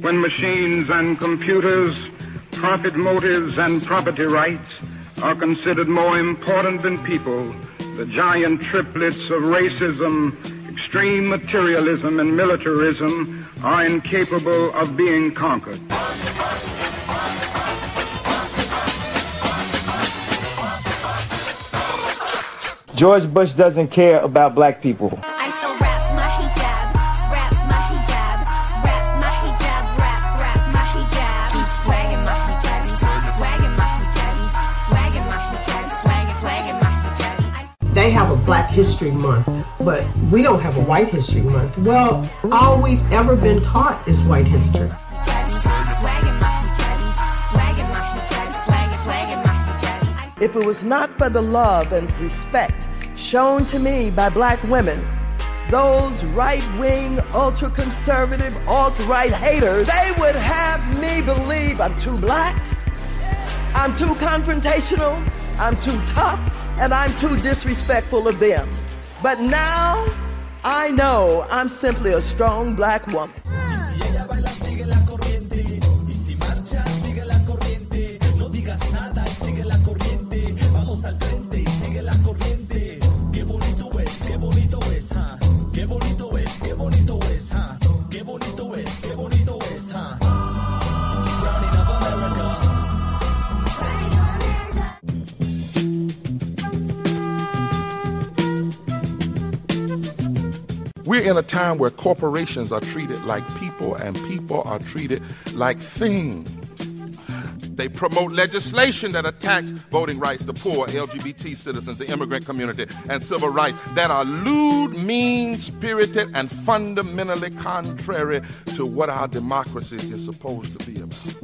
when machines and computers, profit motives and property rights are considered more important than people, the giant triplets of racism, extreme materialism, and militarism are incapable of being conquered. George Bush doesn't care about black people. They have a Black History Month, but we don't have a White History Month. Well, all we've ever been taught is white history. If it was not for the love and respect shown to me by black women, those right wing, ultra conservative, alt right haters, they would have me believe I'm too black, I'm too confrontational, I'm too tough, and I'm too disrespectful of them. But now I know I'm simply a strong black woman. A time where corporations are treated like people and people are treated like things. They promote legislation that attacks voting rights, the poor, LGBT citizens, the immigrant community, and civil rights that are lewd, mean spirited, and fundamentally contrary to what our democracy is supposed to be about.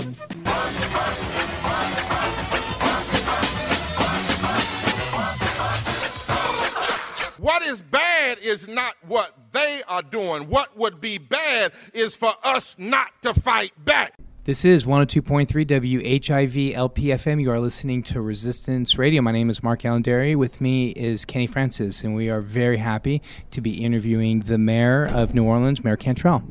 What is bad is not what they are doing. What would be bad is for us not to fight back. This is 102.3 WHIV LPFM. You are listening to Resistance Radio. My name is Mark Allenderry. With me is Kenny Francis, and we are very happy to be interviewing the mayor of New Orleans, Mayor Cantrell.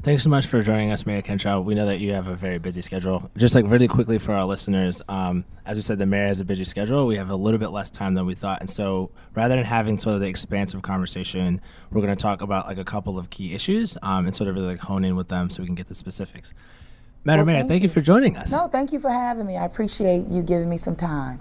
Thanks so much for joining us, Mayor Cantrell. We know that you have a very busy schedule. Just like really quickly for our listeners, um, as we said, the mayor has a busy schedule. We have a little bit less time than we thought, and so rather than having sort of the expansive conversation, we're going to talk about like a couple of key issues um, and sort of really like hone in with them so we can get the specifics. Madam Well, Mayor, thank thank you you. for joining us. No, thank you for having me. I appreciate you giving me some time.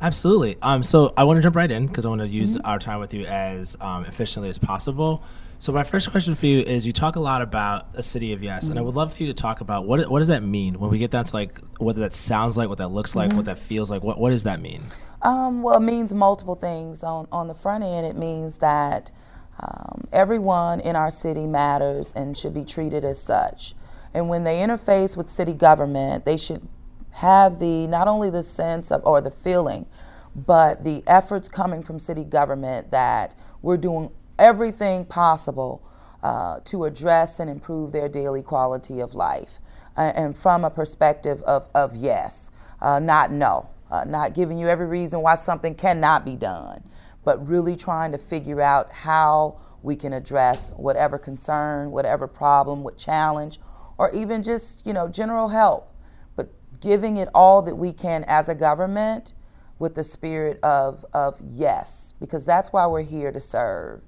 Absolutely. Um, so I want to jump right in because I want to use Mm-hmm. our time with you as um, efficiently as possible. So my first question for you is: You talk a lot about a city of yes, and I Mm-hmm. would love for you to talk about what what does that mean when we get down to like what that sounds like, what that looks like, Mm-hmm. what that feels like. What what does that mean? Um, well, it means multiple things. On, on the front end, it means that um, everyone in our city matters and should be treated as such. And when they interface with city government, they should have the not only the sense of or the feeling, but the efforts coming from city government that we're doing everything possible uh, to address and improve their daily quality of life. Uh, and from a perspective of, of yes, uh, not no, uh, not giving you every reason why something cannot be done, but really trying to figure out how we can address whatever concern, whatever problem, what challenge, or even just you know general help but giving it all that we can as a government with the spirit of, of yes, because that's why we're here to serve.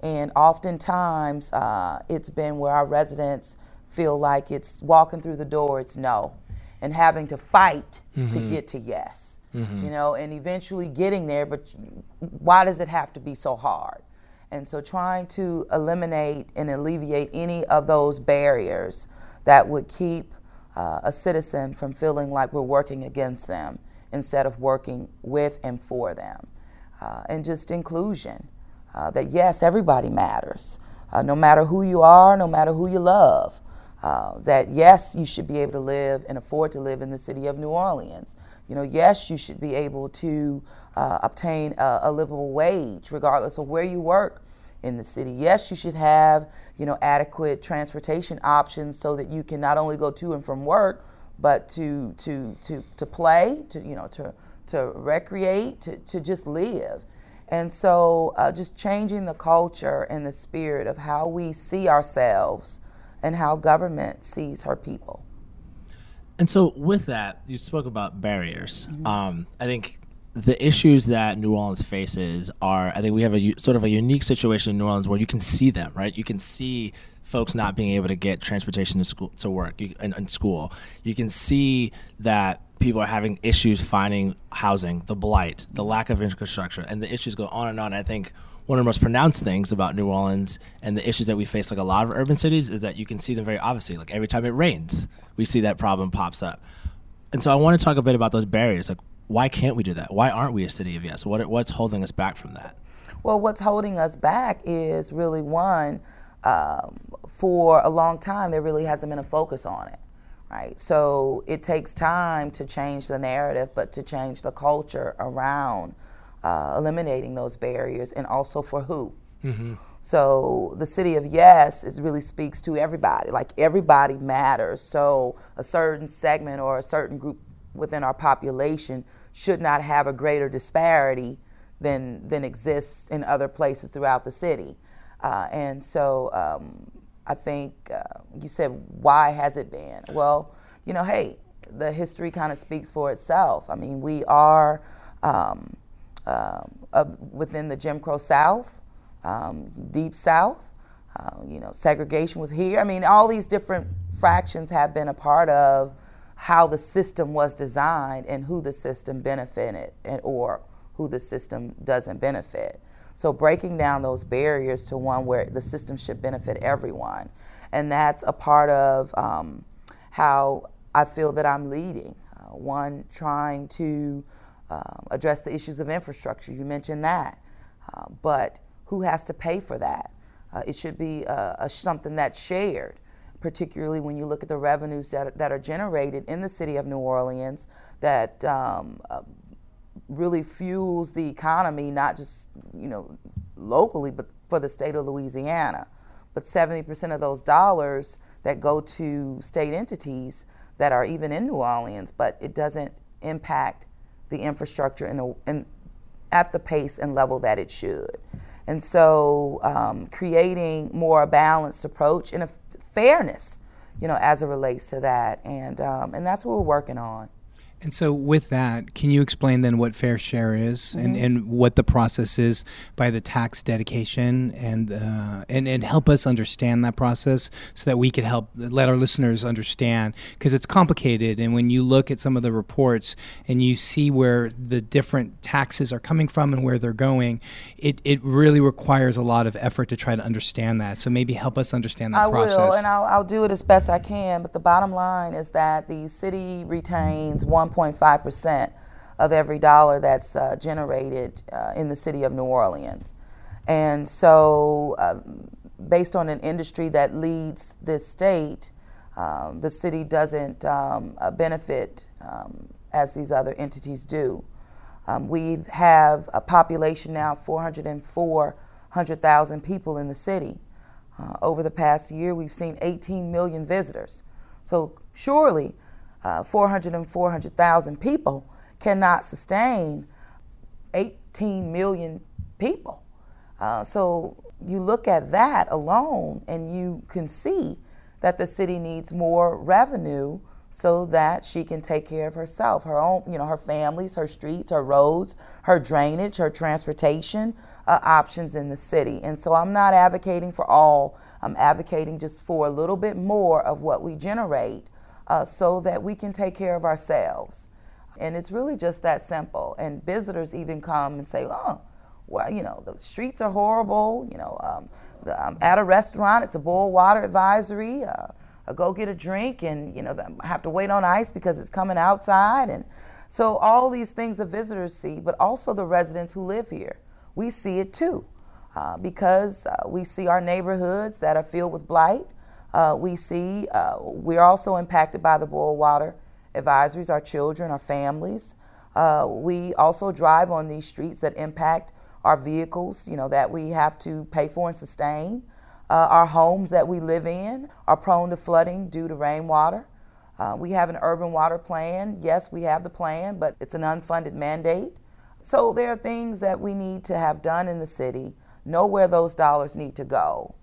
And oftentimes, uh, it's been where our residents feel like it's walking through the door, it's no, and having to fight to get to yes. You know, and eventually getting there, but why does it have to be so hard? And so trying to eliminate and alleviate any of those barriers that would keep uh, a citizen from feeling like we're working against them instead of working with and for them. Uh, and just inclusion. Uh, that yes, everybody matters, uh, no matter who you are, no matter who you love. Uh, that yes, you should be able to live and afford to live in the city of New Orleans. You know, yes, you should be able to uh, obtain a, a livable wage regardless of where you work in the city. Yes, you should have, you know, adequate transportation options so that you can not only go to and from work, but to to to to play, to you know, to to recreate, to, to just live. And so uh, just changing the culture and the spirit of how we see ourselves and how government sees her people. And so, with that, you spoke about barriers. Mm-hmm. Um, I think the issues that New Orleans faces are, I think we have a sort of a unique situation in New Orleans where you can see them, right? You can see folks not being able to get transportation to school to work you, in school. You can see that people are having issues finding housing, the blight, the lack of infrastructure, and the issues go on and on. I think one of the most pronounced things about New Orleans and the issues that we face, like a lot of urban cities, is that you can see them very obviously. Like every time it rains, we see that problem pops up. And so I want to talk a bit about those barriers. Like, why can't we do that? Why aren't we a city of yes? What, what's holding us back from that? Well, what's holding us back is really one, um, for a long time, there really hasn't been a focus on it, right? So it takes time to change the narrative, but to change the culture around uh, eliminating those barriers and also for who. So the city of yes is really speaks to everybody. Like everybody matters. So a certain segment or a certain group within our population should not have a greater disparity than than exists in other places throughout the city. Uh, and so um, I think uh, you said why has it been? Well, you know, hey, the history kind of speaks for itself. I mean, we are um, of, within the Jim Crow South, um, Deep South. Uh, you know, segregation was here. I mean, all these different fractions have been a part of how the system was designed and who the system benefited and, or who the system doesn't benefit. So breaking down those barriers to one where the system should benefit everyone, and that's a part of um, how I feel that I'm leading. Uh, one, trying to um, address the issues of infrastructure. You mentioned that, uh, but who has to pay for that? Uh, it should be uh, something that's shared, particularly when you look at the revenues that, that are generated in the city of New Orleans that um, uh, really fuels the economy, not just you know locally, but for the state of Louisiana. But 70% of those dollars that go to state entities that are even in New Orleans, but it doesn't impact the infrastructure in, a, in at the pace and level that it should. And so, um, creating more a balanced approach and a fairness, you know, as it relates to that, and um, and that's what we're working on. And so, with that, can you explain then what fair share is and, and what the process is by the tax dedication and, uh, and and help us understand that process so that we could help let our listeners understand because it's complicated. And when you look at some of the reports and you see where the different taxes are coming from and where they're going, it, it really requires a lot of effort to try to understand that. So maybe help us understand that I process. will, and I'll, I'll do it as best I can. But the bottom line is that the city retains 1.5% of every dollar that's uh, generated uh, in the city of New Orleans. And so, uh, based on an industry that leads this state, um, the city doesn't um, uh, benefit um, as these other entities do. Um, we have a population now of 404,000 people in the city. Uh, over the past year, we've seen 18 million visitors. So surely, uh, 400 and 400,000 people cannot sustain 18 million people. Uh, so you look at that alone, and you can see that the city needs more revenue so that she can take care of herself, her own, you know, her families, her streets, her roads, her drainage, her transportation uh, options in the city. And so I'm not advocating for all. I'm advocating just for a little bit more of what we generate uh, so that we can take care of ourselves. And it's really just that simple. And visitors even come and say, oh, well, you know, the streets are horrible. You know, um, the, at a restaurant, it's a boil water advisory. Uh, I go get a drink and, you know, I have to wait on ice because it's coming outside. And so all these things the visitors see, but also the residents who live here, we see it too. Uh, because uh, we see our neighborhoods that are filled with blight. Uh, we see uh, we're also impacted by the boil water advisories, our children, our families. Uh, we also drive on these streets that impact our vehicles, you know, that we have to pay for and sustain. Uh, our homes that we live in are prone to flooding due to rainwater. Uh, we have an urban water plan. Yes, we have the plan, but it's an unfunded mandate. So there are things that we need to have done in the city, know where those dollars need to go.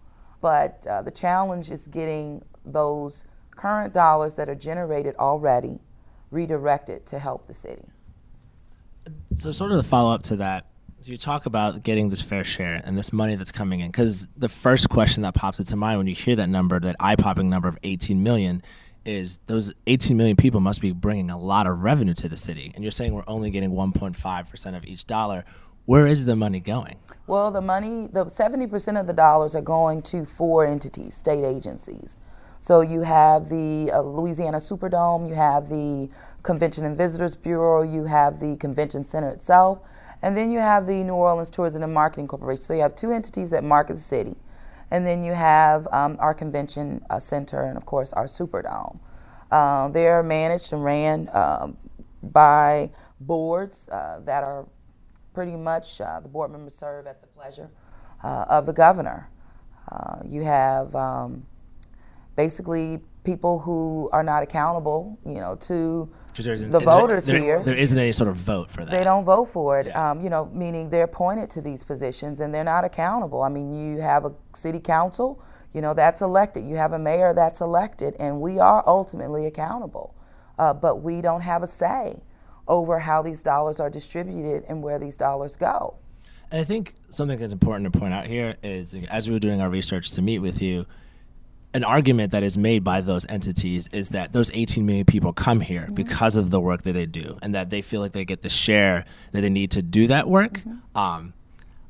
But uh, the challenge is getting those current dollars that are generated already redirected to help the city. So, sort of the follow up to that, so you talk about getting this fair share and this money that's coming in. Because the first question that pops into mind when you hear that number, that eye popping number of 18 million, is those 18 million people must be bringing a lot of revenue to the city. And you're saying we're only getting 1.5% of each dollar. Where is the money going? Well, the money, the 70% of the dollars are going to four entities, state agencies. So you have the uh, Louisiana Superdome, you have the Convention and Visitors Bureau, you have the Convention Center itself, and then you have the New Orleans Tourism and Marketing Corporation. So you have two entities that market the city. And then you have um, our convention uh, center and, of course, our Superdome. Uh, they're managed and ran um, by boards uh, that are pretty much uh, the board members serve at the pleasure uh, of the governor. Uh, you have um, basically people who are not accountable, you know, to the voters there, here. There isn't any sort of vote for that. They don't vote for it, yeah. um, you know, meaning they're appointed to these positions and they're not accountable. I mean, you have a city council, you know, that's elected. You have a mayor that's elected, and we are ultimately accountable. Uh, but we don't have a say over how these dollars are distributed and where these dollars go. And I think something that's important to point out here is as we were doing our research to meet with you, an argument that is made by those entities is that those 18 million people come here mm-hmm. because of the work that they do and that they feel like they get the share that they need to do that work. Mm-hmm. Um,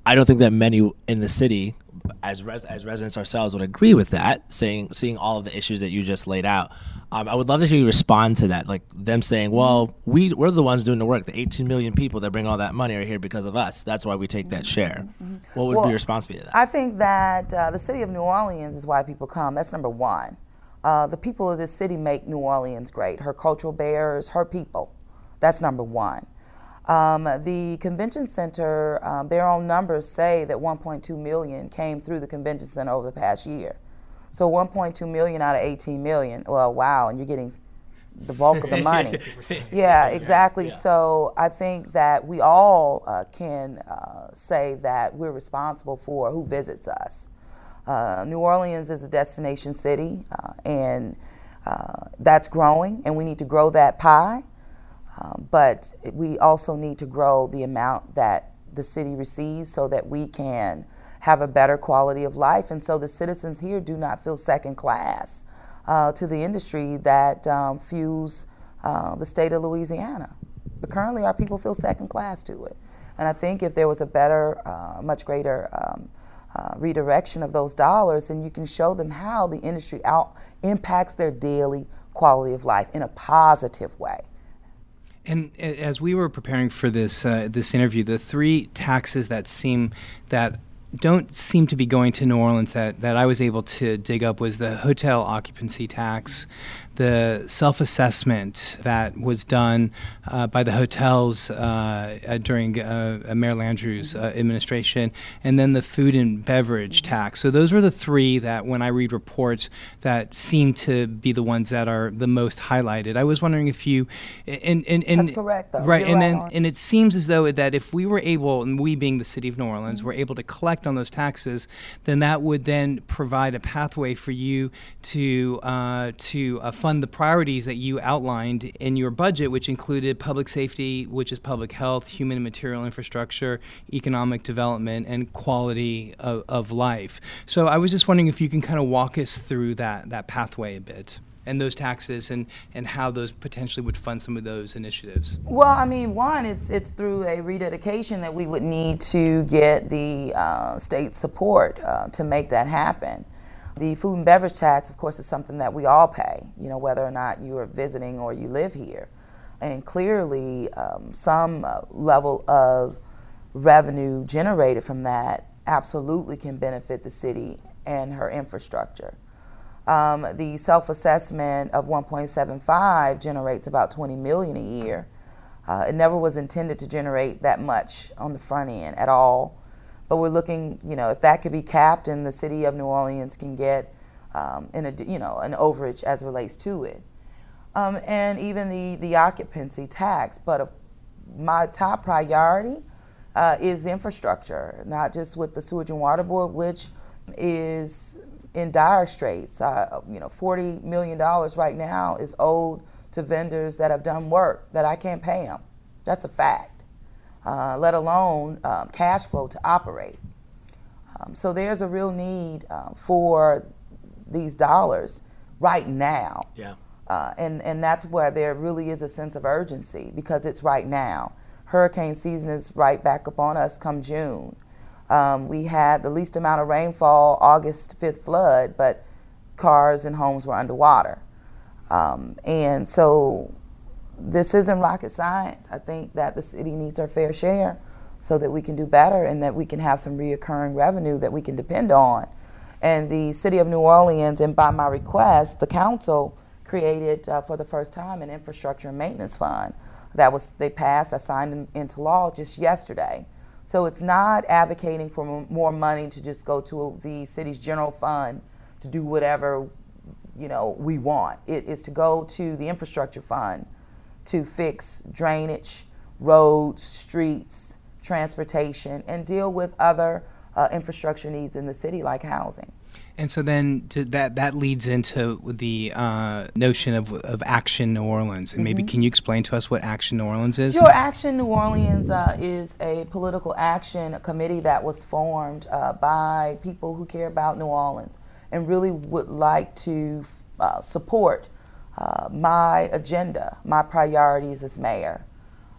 I don't think that many in the city, as res- as residents ourselves, would agree with that. Saying seeing all of the issues that you just laid out, um, I would love to hear you respond to that. Like them saying, "Well, we we're the ones doing the work. The 18 million people that bring all that money are here because of us. That's why we take that share." Mm-hmm. What would well, be your response be to that? I think that uh, the city of New Orleans is why people come. That's number one. Uh, the people of this city make New Orleans great. Her cultural bearers, her people. That's number one. Um, the convention center, um, their own numbers say that 1.2 million came through the convention center over the past year. So 1.2 million out of 18 million. Well, wow, and you're getting the bulk of the money. yeah, exactly. Yeah. So I think that we all uh, can uh, say that we're responsible for who visits us. Uh, New Orleans is a destination city, uh, and uh, that's growing, and we need to grow that pie. Um, but we also need to grow the amount that the city receives so that we can have a better quality of life. And so the citizens here do not feel second class uh, to the industry that um, fuels uh, the state of Louisiana. But currently, our people feel second class to it. And I think if there was a better, uh, much greater um, uh, redirection of those dollars, then you can show them how the industry out impacts their daily quality of life in a positive way. And as we were preparing for this uh, this interview, the three taxes that seem that don't seem to be going to New Orleans that, that I was able to dig up was the hotel occupancy tax, the self assessment that was done uh, by the hotels uh, uh, during uh, Mayor Landrieu's uh, administration, and then the food and beverage tax. So those were the three that, when I read reports, that seem to be the ones that are the most highlighted. I was wondering if you, and, and, and that's correct, right, You're and right then on. and it seems as though that if we were able, and we being the city of New Orleans, mm-hmm. were able to collect on those taxes, then that would then provide a pathway for you to uh, to uh, fund the priorities that you outlined in your budget, which included public safety, which is public health, human and material infrastructure, economic development, and quality of, of life. So I was just wondering if you can kind of walk us through that that pathway a bit and those taxes and, and how those potentially would fund some of those initiatives? Well, I mean, one, it's it's through a rededication that we would need to get the uh, state support uh, to make that happen. The food and beverage tax, of course, is something that we all pay, you know, whether or not you are visiting or you live here. And clearly, um, some uh, level of revenue generated from that absolutely can benefit the city and her infrastructure. Um, the self-assessment of 1.75 generates about 20 million a year. Uh, it never was intended to generate that much on the front end at all. But we're looking, you know, if that could be capped and the city of New Orleans can get, um, in a, you know, an overage as relates to it. Um, and even the, the occupancy tax. But my top priority uh, is infrastructure, not just with the Sewage and Water Board, which is in dire straits. Uh, you know, $40 million right now is owed to vendors that have done work that I can't pay them. That's a fact, uh, let alone um, cash flow to operate. Um, so there's a real need uh, for these dollars right now. Yeah. Uh, and, and that's where there really is a sense of urgency because it's right now. Hurricane season is right back upon us come June. Um, we had the least amount of rainfall, August 5th flood, but cars and homes were underwater. Um, and so this isn't rocket science. I think that the city needs our fair share so that we can do better and that we can have some reoccurring revenue that we can depend on. And the city of New Orleans, and by my request, the council created uh, for the first time an infrastructure and maintenance fund. That was they passed. I signed into law just yesterday. So it's not advocating for more money to just go to the city's general fund to do whatever you know we want. It is to go to the infrastructure fund to fix drainage, roads, streets, transportation, and deal with other uh, infrastructure needs in the city like housing. And so then to that that leads into the uh, notion of, of Action New Orleans. And maybe can you explain to us what Action New Orleans is? Pure Action New Orleans uh, is a political action committee that was formed uh, by people who care about New Orleans and really would like to uh, support uh, my agenda, my priorities as mayor.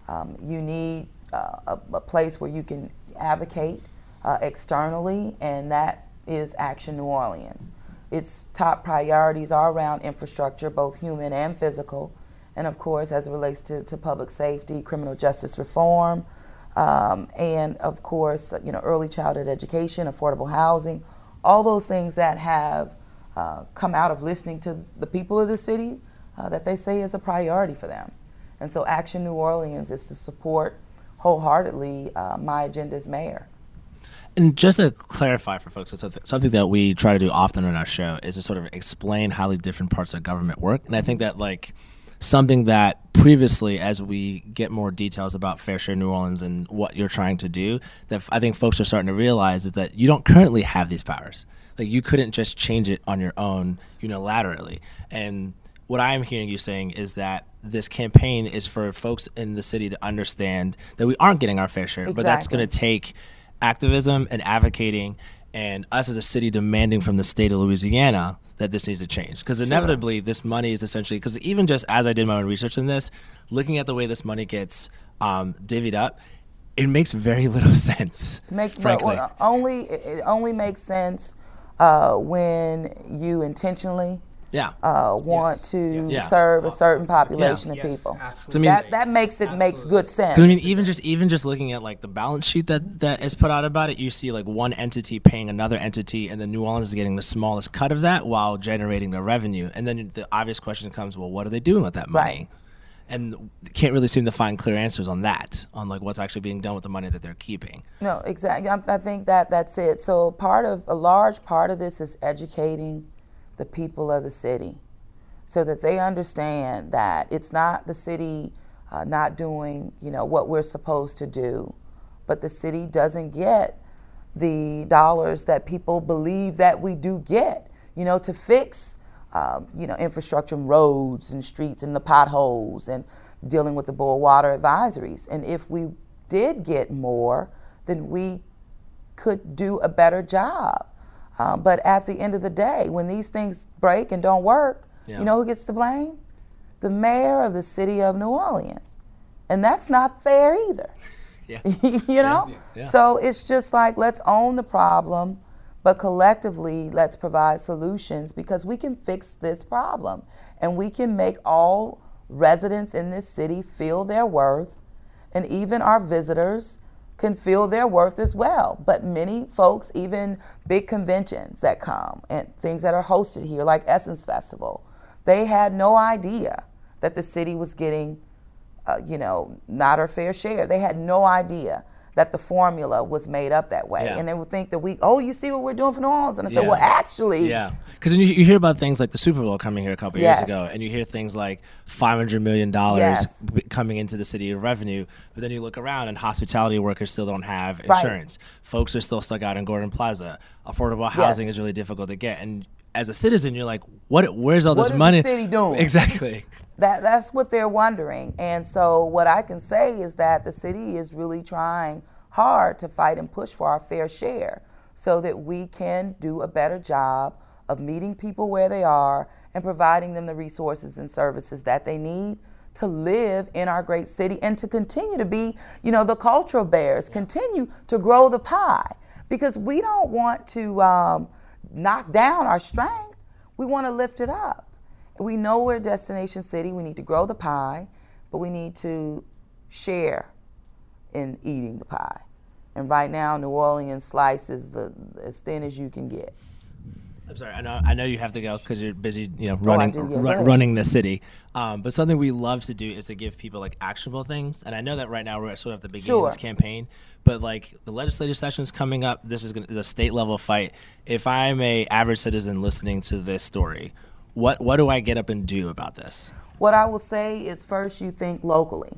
Um, you need uh, a, a place where you can advocate uh, externally, and that is Action New Orleans. Its top priorities are around infrastructure, both human and physical, and of course, as it relates to, to public safety, criminal justice reform, um, and of course, you know, early childhood education, affordable housing, all those things that have uh, come out of listening to the people of the city uh, that they say is a priority for them. And so, Action New Orleans is to support wholeheartedly uh, my agenda as mayor. And just to clarify for folks, something that we try to do often on our show is to sort of explain how the different parts of government work. And I think that like something that previously, as we get more details about Fair Share New Orleans and what you're trying to do, that I think folks are starting to realize is that you don't currently have these powers. Like you couldn't just change it on your own unilaterally. And what I'm hearing you saying is that this campaign is for folks in the city to understand that we aren't getting our fair share, but that's going to take activism and advocating and us as a city demanding from the state of Louisiana that this needs to change. Because inevitably, this money is essentially, because even just as I did my own research in this, looking at the way this money gets um, divvied up, it makes very little sense. makes frankly. well, only it it only makes sense uh, when you intentionally yeah. uh, want to Yeah. serve a certain population Yes, of people. absolutely. So, I mean- that that makes it makes good sense. I mean, even just even just looking at like the balance sheet that that is put out about it, you see like one entity paying another entity, and then New Orleans is getting the smallest cut of that while generating the revenue. And then the obvious question comes, well, what are they doing with that money? Right. And can't really seem to find clear answers on that, on like what's actually being done with the money that they're keeping. No, exactly. I, I think that that's it. So part of a large part of this is educating the people of the city, so that they understand that it's not the city uh, not doing you know what we're supposed to do, but the city doesn't get the dollars that people believe that we do get. You know, to fix um, you know infrastructure, and roads and streets and the potholes and dealing with the boil water advisories. And if we did get more, then we could do a better job. Um, but at the end of the day, when these things break and don't work, Yeah. you know who gets to blame? The mayor of the city of New Orleans. And that's not fair either. Yeah. you know? Yeah. So it's just like let's own the problem, but collectively let's provide solutions because we can fix this problem and we can make all residents in this city feel their worth and even our visitors can feel their worth as well. But many folks, even big conventions that come and things that are hosted here, like Essence Festival, they had no idea that the city was getting uh, you know, not our fair share. They had no idea that the formula was made up that way, Yeah. and they would think that we, oh, you see what we're doing for New Orleans, and I said, Yeah. well, actually, Yeah, because you, you hear about things like the Super Bowl coming here a couple Yes. years ago, and you hear things like five hundred million dollars Yes. coming into the city of revenue, but then you look around and hospitality workers still don't have insurance. Right. Folks are still stuck out in Gordon Plaza. Affordable housing Yes. is really difficult to get, and as a citizen, you're like, what? Where's all What this is the money? city doing? Exactly. That that's what they're wondering. And so what I can say is that the city is really trying hard to fight and push for our fair share so that we can do a better job of meeting people where they are and providing them the resources and services that they need to live in our great city and to continue to be, you know, the cultural bears, continue to grow the pie because we don't want to um, knock down our strength. We want to lift it up. We know we're destination city. We need to grow the pie, but we need to share in eating the pie. And right now, New Orleans slice is the as thin as you can get. I'm sorry. I know. I know you have to go because you're busy. You know, Oh, running do, yeah, ru- go ahead. running the city. Um, but something we love to do is to give people like actionable things. And I know that right now we're sort of at the beginning Sure. of this campaign. But like the legislative session is coming up. This is, gonna, is a state level fight. If I'm a average citizen listening to this story, what what do I get up and do about this? What I will say is first, you think locally.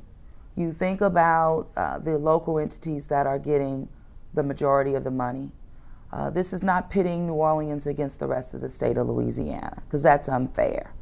You think about uh, the local entities that are getting the majority of the money. Uh, this is not pitting New Orleans against the rest of the state of Louisiana, because that's unfair.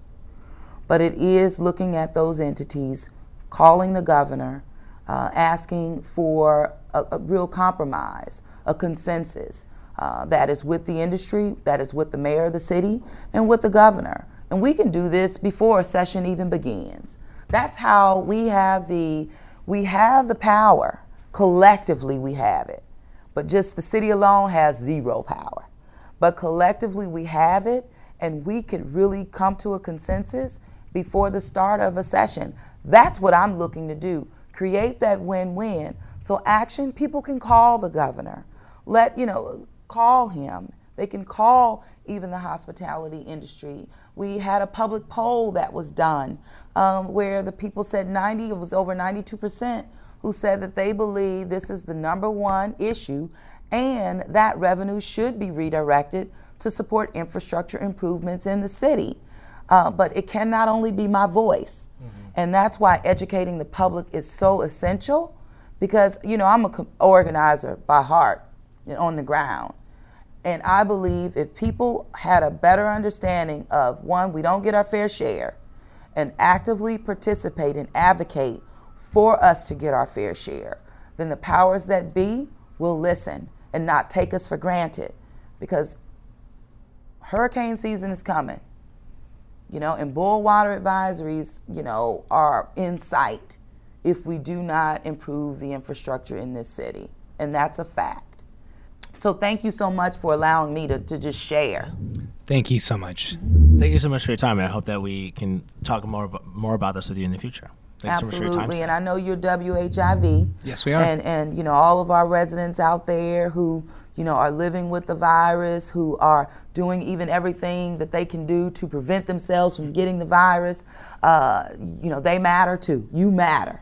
But it is looking at those entities, calling the governor, uh, asking for a, a real compromise, a consensus uh, that is with the industry, that is with the mayor of the city, and with the governor. And we can do this before a session even begins. That's how we have the we have the power. Collectively, we have it. But just the city alone has zero power. But collectively, we have it, and we could really come to a consensus before the start of a session. That's what I'm looking to do. Create that win win. So, action, people can call the governor. Let, you know, call him. They can call even the hospitality industry. We had a public poll that was done um, where the people said 90, it was over 92% who said that they believe this is the number one issue and that revenue should be redirected to support infrastructure improvements in the city. Uh, but it can not only be my voice. And that's why educating the public is so essential because, you know, I'm an organizer by heart and on the ground. And I believe if people had a better understanding of one, we don't get our fair share, and actively participate and advocate for us to get our fair share, then the powers that be will listen and not take us for granted because hurricane season is coming. You know, and boil water advisories, you know, are in sight if we do not improve the infrastructure in this city. And that's a fact. So thank you so much for allowing me to, to just share. Thank you so much. Thank you so much for your time. And I hope that we can talk more more about this with you in the future. Thanks so much for your time. Absolutely, and I know you're WHIV. Yes, we are. And and you know all of our residents out there who you know are living with the virus, who are doing even everything that they can do to prevent themselves from getting the virus. Uh, you know they matter too. You matter,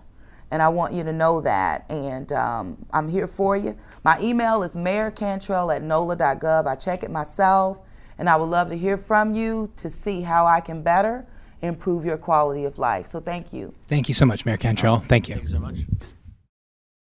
and I want you to know that. And um, I'm here for you. My email is mayorcantrell at nola.gov. I check it myself, and I would love to hear from you to see how I can better improve your quality of life. So thank you. Thank you so much, Mayor Cantrell. Thank you. Thank you so much.